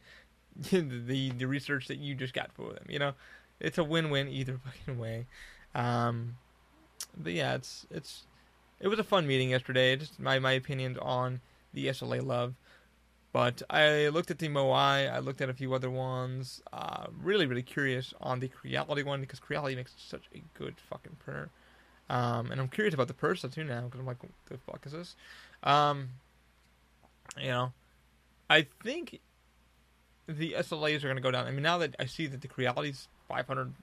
the the research that you just got for them. You know, it's a win-win either fucking way. Um, but yeah, it's it's it was a fun meeting yesterday. Just my my opinions on the SLA love. But I looked at the Moai, I looked at a few other ones. Uh, really, really curious on the Creality one because Creality makes such a good fucking printer. Um, and I'm curious about the Prusa too now because I'm like, what the fuck is this? Um, you know, I think the SLAs are going to go down. I mean, now that I see that the Creality's 500,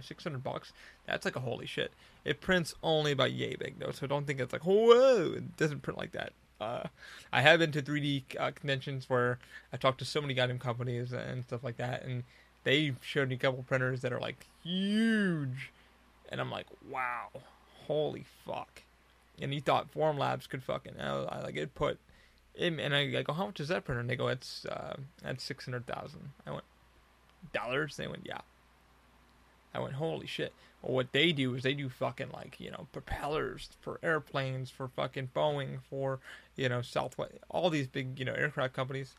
600 bucks, that's like a holy shit. It prints only about yay big though, so don't think it's like, whoa, it doesn't print like that. Uh, I have been to 3D uh, conventions where I talked to so many goddamn companies and stuff like that, and they showed me a couple printers that are like huge, and I'm like, wow, holy fuck. And you thought Formlabs could fucking, I like it put, and I, I go, how much is that printer? And they go, it's uh, that's six hundred thousand. I went, dollars? They went, yeah. I went, holy shit. Well, what they do is they do fucking like, you know, propellers for airplanes, for fucking Boeing, for, you know, Southwest, all these big, you know, aircraft companies.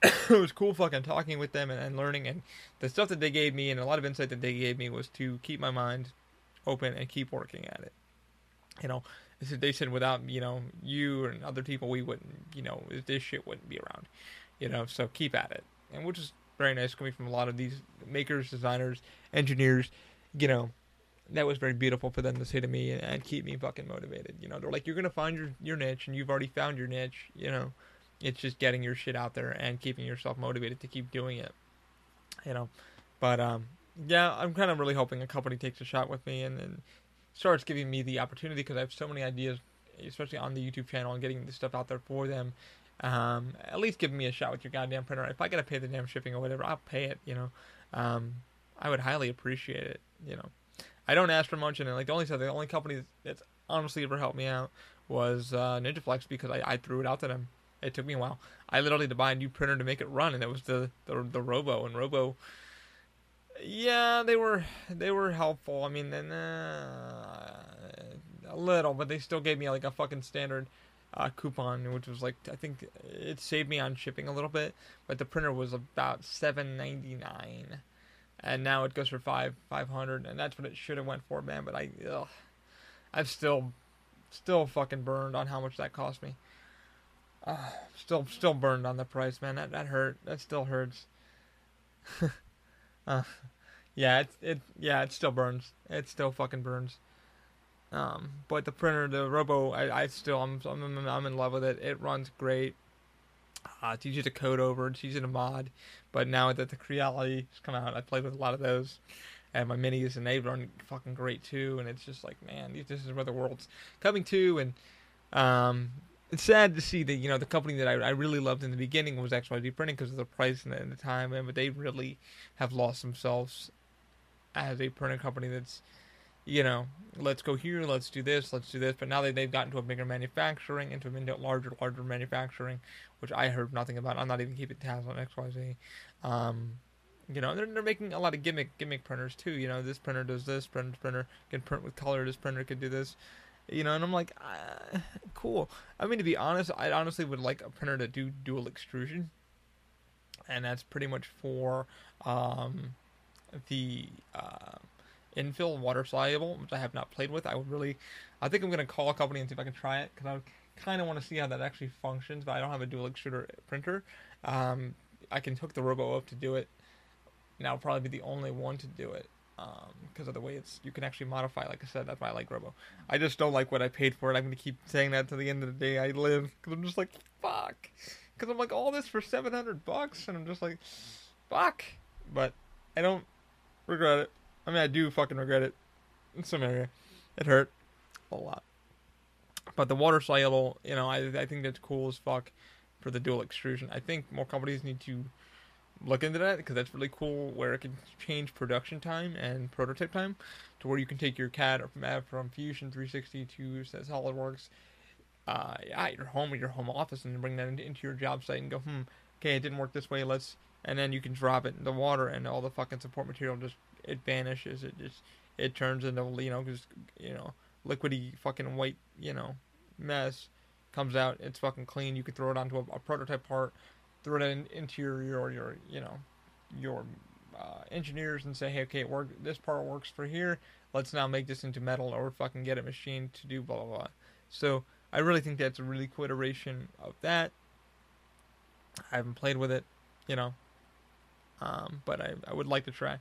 it was cool fucking talking with them and, and learning. And the stuff that they gave me and a lot of insight that they gave me was to keep my mind open and keep working at it. You know, they said without, you know, you and other people, we wouldn't, you know, this shit wouldn't be around. You know, so keep at it. And which is very nice coming from a lot of these makers, designers, engineers. You know, that was very beautiful for them to say to me and, and keep me fucking motivated. You know, they're like, you're gonna find your your niche, and you've already found your niche. You know, it's just getting your shit out there and keeping yourself motivated to keep doing it. You know, but um, yeah, I'm kind of really hoping a company takes a shot with me and then starts giving me the opportunity because I have so many ideas, especially on the YouTube channel and getting this stuff out there for them um, at least give me a shot with your goddamn printer. If I gotta pay the damn shipping or whatever, I'll pay it. You know, um, I would highly appreciate it. You know, I don't ask for much, and like the only the only company that's honestly ever helped me out was uh, NinjaFlex because I, I threw it out to them. It took me a while. I literally had to buy a new printer to make it run, and it was the the, the Robo and Robo. Yeah, they were they were helpful. I mean, uh, a little, but they still gave me like a fucking standard uh, coupon, which was like I think it saved me on shipping a little bit, but the printer was about seven ninety nine, and now it goes for five five hundred, and that's what it should have went for, man. But I, ugh, I've still, still fucking burned on how much that cost me. Uh, still, still burned on the price, man. That that hurt. That still hurts. uh, yeah, it it yeah, it still burns. It still fucking burns. Um, but the printer, the Robo, I, I still I'm, I'm I'm in love with it. It runs great. Uh, it's easy to code over. It's easy to mod. But now that the Creality has come out, I played with a lot of those. And my minis and they run fucking great too. And it's just like, man, this is where the world's coming to. And um, it's sad to see that you know the company that I, I really loved in the beginning was XYZ Printing because of the price and the, and the time, and but they really have lost themselves as a printing company that's you know, let's go here, let's do this, let's do this. But now that they've gotten to a bigger manufacturing, into a larger, larger manufacturing, which I heard nothing about. I'm not even keeping tabs on XYZ. Um, you know, they're, they're making a lot of gimmick gimmick printers too. You know, this printer does this, printer printer can print with color. This printer can do this. You know, and I'm like, uh, cool. I mean, to be honest, I honestly would like a printer to do dual extrusion, and that's pretty much for um, the. Uh, infill water soluble, which I have not played with. I would really, I think I'm gonna call a company and see if I can try it because I kind of want to see how that actually functions. But I don't have a dual extruder printer. Um, I can hook the Robo up to do it, and I'll probably be the only one to do it because um, of the way it's you can actually modify. Like I said, that's why I like Robo. I just don't like what I paid for it. I'm gonna keep saying that to the end of the day I live because I'm just like fuck. Because I'm like all this for 700 bucks, and I'm just like fuck. But I don't regret it. I mean, I do fucking regret it in some area. It hurt a lot. But the water soluble, you know, I I think that's cool as fuck for the dual extrusion. I think more companies need to look into that because that's really cool where it can change production time and prototype time to where you can take your CAD from, from Fusion 360 to SolidWorks uh, at your home or your home office and bring that into, into your job site and go, hmm, okay, it didn't work this way. Let's and then you can drop it in the water and all the fucking support material just it vanishes. It just it turns into you know just you know liquidy fucking white you know mess comes out. It's fucking clean. You can throw it onto a, a prototype part, throw it in, into your your, your you know your uh, engineers and say, hey, okay, work this part works for here. Let's now make this into metal or fucking get it machined to do blah blah blah. So I really think that's a really cool iteration of that. I haven't played with it, you know. Um, but I, I would like to try.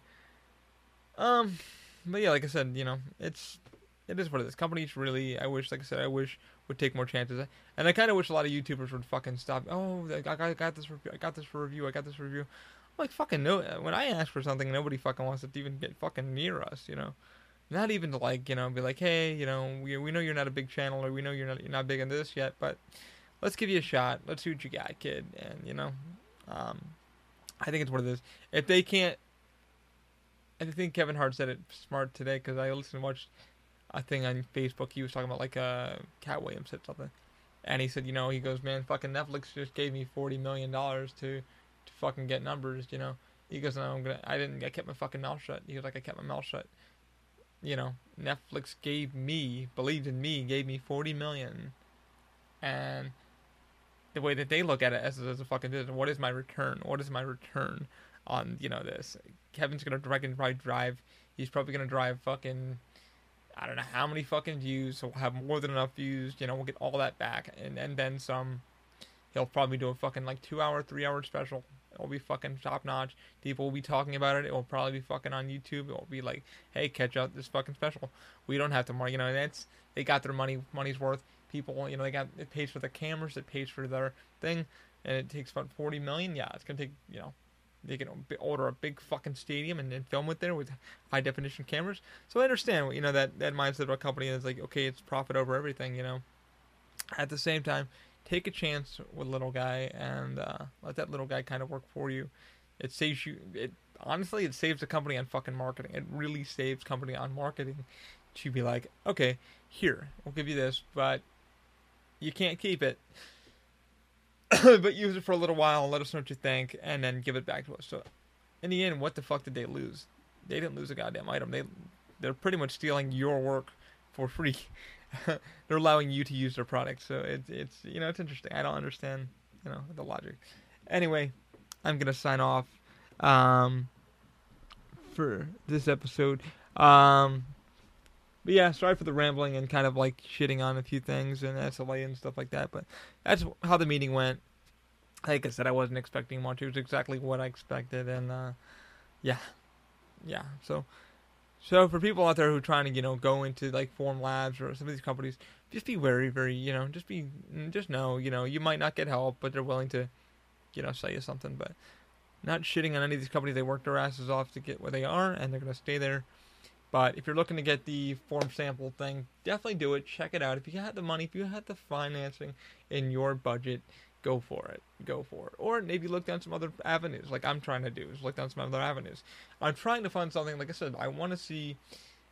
Um, but yeah, like I said, you know, it's it is what it is. Companies really, I wish, like I said, I wish would take more chances, and I kind of wish a lot of YouTubers would fucking stop. Oh, I got, I got this, review, I got this for review, I got this for review. I'm like fucking no. When I ask for something, nobody fucking wants to even get fucking near us, you know. Not even to like, you know, be like, hey, you know, we, we know you're not a big channel, or we know you're not you're not big into this yet, but let's give you a shot. Let's see what you got, kid. And you know, um, I think it's what it is. If they can't, I think Kevin Hart said it smart today because I listened and watched a thing on Facebook. He was talking about like uh, Katt Williams said something, and he said, you know, he goes, man, fucking Netflix just gave me forty million dollars to to fucking get numbers, you know. He goes, no, I'm gonna, I didn't, I kept my fucking mouth shut. He was like, I kept my mouth shut you know, Netflix gave me, believed in me, gave me 40 million. And the way that they look at it as, as a fucking business, what is my return? What is my return on, you know, this? Kevin's gonna and probably drive, he's probably gonna drive fucking, I don't know how many fucking views, so we'll have more than enough views, you know, we'll get all that back, and, and then some. He'll probably do a fucking like two hour, three hour special It'll be fucking top notch. People will be talking about it. It will probably be fucking on YouTube. It will be like, hey, catch out this fucking special. We don't have to, you know, that's they got their money money's worth. People, you know, they got it pays for the cameras, it pays for their thing, and it takes about forty million. Yeah, it's gonna take, you know, they can order a big fucking stadium and then film it there with high definition cameras. So I understand, you know, that that mindset of a company is like, okay, it's profit over everything, you know. At the same time, take a chance with little guy and uh, let that little guy kind of work for you. It saves you. It honestly, it saves the company on fucking marketing. It really saves company on marketing to be like, okay, here we'll give you this, but you can't keep it. but use it for a little while and let us know what you think, and then give it back to us. So, in the end, what the fuck did they lose? They didn't lose a goddamn item. They they're pretty much stealing your work for free. they're allowing you to use their product. So it's it's you know it's interesting. I don't understand you know the logic. Anyway, I'm gonna sign off um, for this episode. Um, but yeah, sorry for the rambling and kind of like shitting on a few things and SLA and stuff like that. But that's how the meeting went. Like I said, I wasn't expecting much. It was exactly what I expected, and uh, yeah, yeah. So so for people out there who are trying to, you know, go into like Formlabs or some of these companies, just be very, very, you know, just be, just know, you know, you might not get help, but they're willing to, you know, sell you something. But not shitting on any of these companies. They work their asses off to get where they are, and they're gonna stay there. But if you're looking to get the form sample thing, definitely do it. Check it out. If you had the money, if you had the financing in your budget, go for it. Go for it. Or maybe look down some other avenues, like I'm trying to do, is look down some other avenues. I'm trying to find something, like I said, I want to see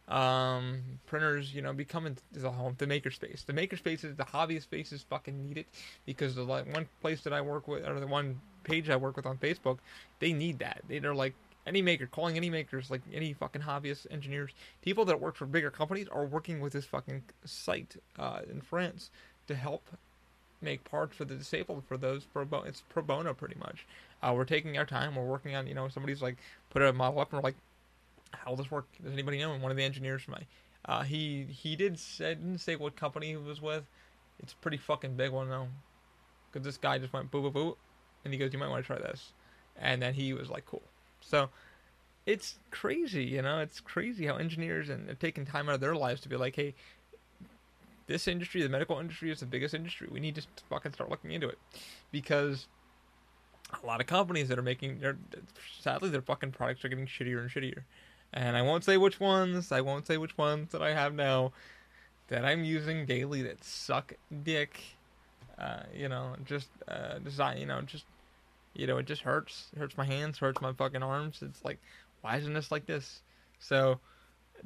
um, printers, you know, becoming the home, the makerspace. The makerspaces, the hobbyist spaces fucking need it because the like one place that I work with, or the one page I work with on Facebook, they need that. They, they're like, any maker, calling any makers, like any fucking hobbyist engineers, people that work for bigger companies are working with this fucking site uh, in France to help make parts for the disabled for those pro bono. It's pro bono pretty much. Uh, we're taking our time. We're working on you know somebody's like put a model up and we're like, how will this work? Does anybody know? And one of the engineers from my, uh, he he did say, didn't say what company he was with. It's a pretty fucking big one though, because this guy just went boo boo boo, and he goes, you might want to try this, and then he was like, cool. So. It's crazy, you know. It's crazy how engineers and they're taking time out of their lives to be like, "Hey, this industry, the medical industry, is the biggest industry. We need to fucking start looking into it because a lot of companies that are making, they're, sadly, their fucking products are getting shittier and shittier. And I won't say which ones. I won't say which ones that I have now that I'm using daily that suck dick. Uh, you know, just uh, design. You know, just you know, it just hurts. It hurts my hands. Hurts my fucking arms. It's like, why isn't this like this? So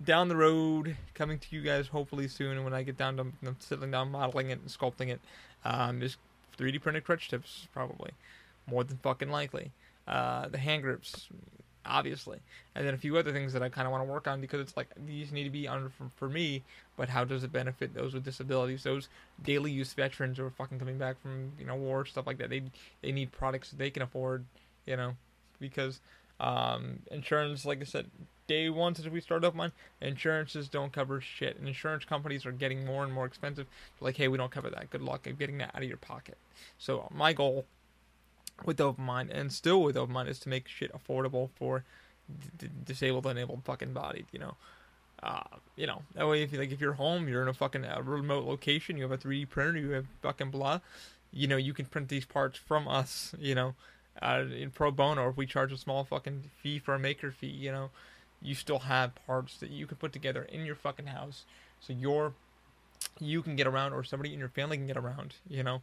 down the road, coming to you guys hopefully soon. when I get down to know, settling down, modeling it, and sculpting it, um, is 3D printed crutch tips probably more than fucking likely. Uh, the hand grips, obviously, and then a few other things that I kind of want to work on because it's like these need to be under for, for me. But how does it benefit those with disabilities, those daily use veterans who are fucking coming back from you know war stuff like that? They they need products they can afford, you know, because um, insurance, like I said, day one since we started up mine, insurances don't cover shit. And insurance companies are getting more and more expensive. Like, hey, we don't cover that. Good luck getting that out of your pocket. So my goal with open mind and still with open mind is to make shit affordable for d- disabled and enabled fucking bodied you know? Uh, you know that way if you like if you're home you're in a fucking uh, remote location you have a 3d printer you have fucking blah you know you can print these parts from us you know uh, in pro bono or if we charge a small fucking fee for a maker fee you know you still have parts that you can put together in your fucking house. So you're you can get around or somebody in your family can get around you know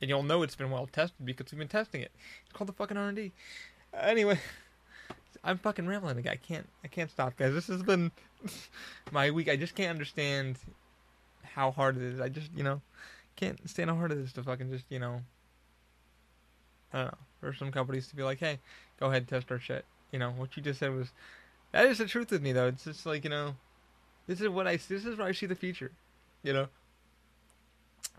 and you'll know it's been well tested because we've been testing it. It's called the fucking R and D. Anyway, I'm fucking rambling. I can't. I can't stop, guys. This has been my week. I just can't understand how hard it is. I just, you know, can't stand how hard it is to fucking just, you know, I don't know. For some companies to be like, hey, go ahead, test our shit. You know, what you just said was that is the truth with me though. It's just like you know, this is what I. This is where I see the future. You know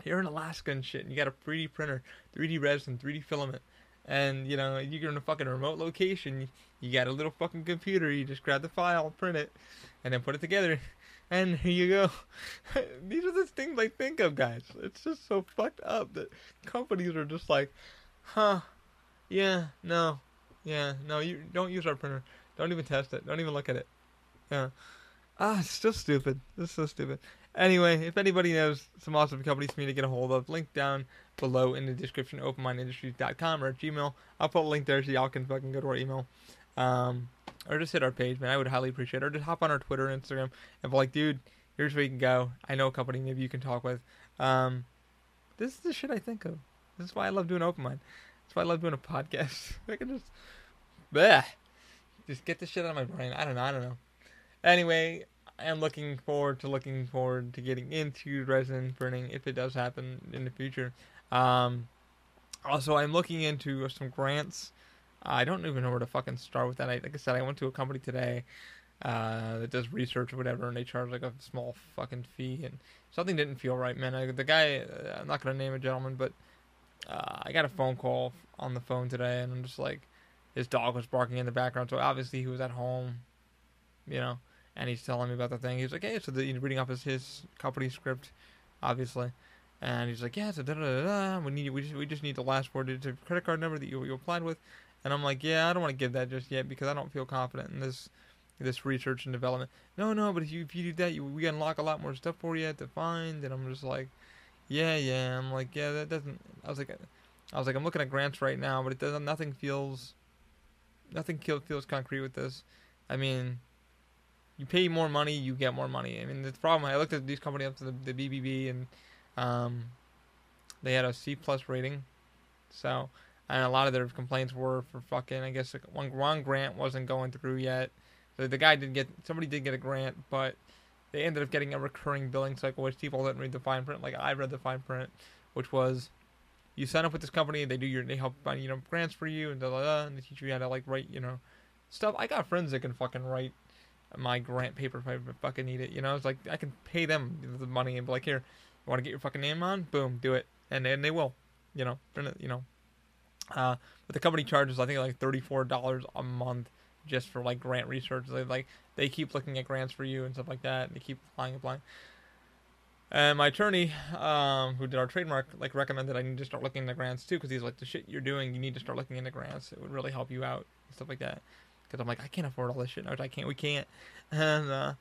you're in Alaska and shit, and you got a 3D printer, 3D resin, 3D filament, and you know you're in a fucking remote location. You got a little fucking computer. You just grab the file, print it, and then put it together, and here you go. These are the things I think of, guys. It's just so fucked up that companies are just like, huh, yeah, no, yeah, no, you don't use our printer. Don't even test it. Don't even look at it. Yeah. Ah, it's still stupid. It's so stupid. Anyway, if anybody knows some awesome companies for me to get a hold of, link down below in the description, openmindindustries.com or at Gmail. I'll put a link there so y'all can fucking go to our email. Um, or just hit our page, man. I would highly appreciate it. Or just hop on our Twitter and Instagram and be like, dude, here's where you can go. I know a company maybe you can talk with. Um, this is the shit I think of. This is why I love doing Open Mind. That's why I love doing a podcast. I can just, bleh, just get the shit out of my brain. I don't know. I don't know. Anyway, am looking forward to looking forward to getting into resin printing if it does happen in the future. Um, also, I'm looking into some grants. I don't even know where to fucking start with that. I, like I said, I went to a company today uh, that does research or whatever, and they charge like a small fucking fee, and something didn't feel right, man. I, the guy, uh, I'm not gonna name a gentleman, but uh, I got a phone call on the phone today, and I'm just like, his dog was barking in the background, so obviously he was at home, you know and he's telling me about the thing. He's like, hey, so the, he's reading off his, his company script, obviously, and he's like, yeah, so da da da da. We need we just we just need the last four digits of credit card number that you you applied with, and I'm like, yeah, I don't want to give that just yet because I don't feel confident in this this research and development. No, no, but if you if you do that, you, we unlock a lot more stuff for you to find, and I'm just like, yeah, yeah. I'm like, yeah, that doesn't. I was like, I was like, I'm looking at grants right now, but it doesn't. Nothing feels, nothing feels concrete with this. I mean, you pay more money, you get more money. I mean, the problem. I looked at these companies up to the, the BBB, and um, they had a C plus rating. So, and a lot of their complaints were for fucking. I guess one one grant wasn't going through yet. So the guy did get somebody did get a grant, but they ended up getting a recurring billing cycle, which people didn't read the fine print. Like I read the fine print, which was you sign up with this company, they do your they help find you know grants for you and da da da, and they teach you how to like write you know stuff. I got friends that can fucking write my grant paper if I fucking need it. You know, it's like I can pay them the money and be like, here, you want to get your fucking name on? Boom, do it, and and they will. You know, you know. Uh, but the company charges I think like thirty four dollars a month just for like grant research. They like they keep looking at grants for you and stuff like that. And they keep applying, applying. And my attorney, um, who did our trademark, like recommended I need to start looking into grants too, because he's like the shit you're doing, you need to start looking into grants. It would really help you out and stuff like that because I'm like I can't afford all this shit. I can't. We can't. And uh,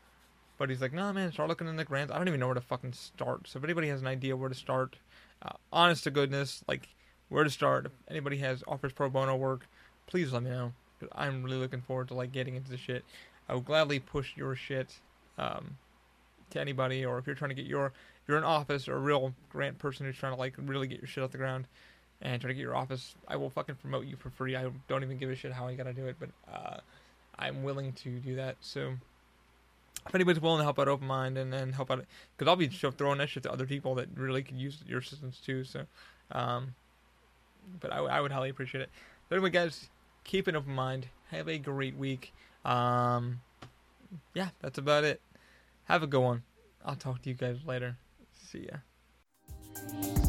but he's like, no man, start looking into grants. I don't even know where to fucking start. So if anybody has an idea where to start, uh, honest to goodness, like where to start. If anybody has offers pro bono work, please let me know. Cause I'm really looking forward to like getting into the shit. I will gladly push your shit um, to anybody, or if you're trying to get your, if you're an office or a real grant person who's trying to like really get your shit off the ground and try to get your office, I will fucking promote you for free. I don't even give a shit how I gotta do it, but uh, I'm willing to do that. So if anybody's willing to help out Open Mind and, and help out, because I'll be throwing that shit to other people that really could use your assistance too. So, um, but I, I would highly appreciate it. But anyway, guys, keep an open mind. Have a great week. Um, yeah, that's about it. Have a good one. I'll talk to you guys later. See ya.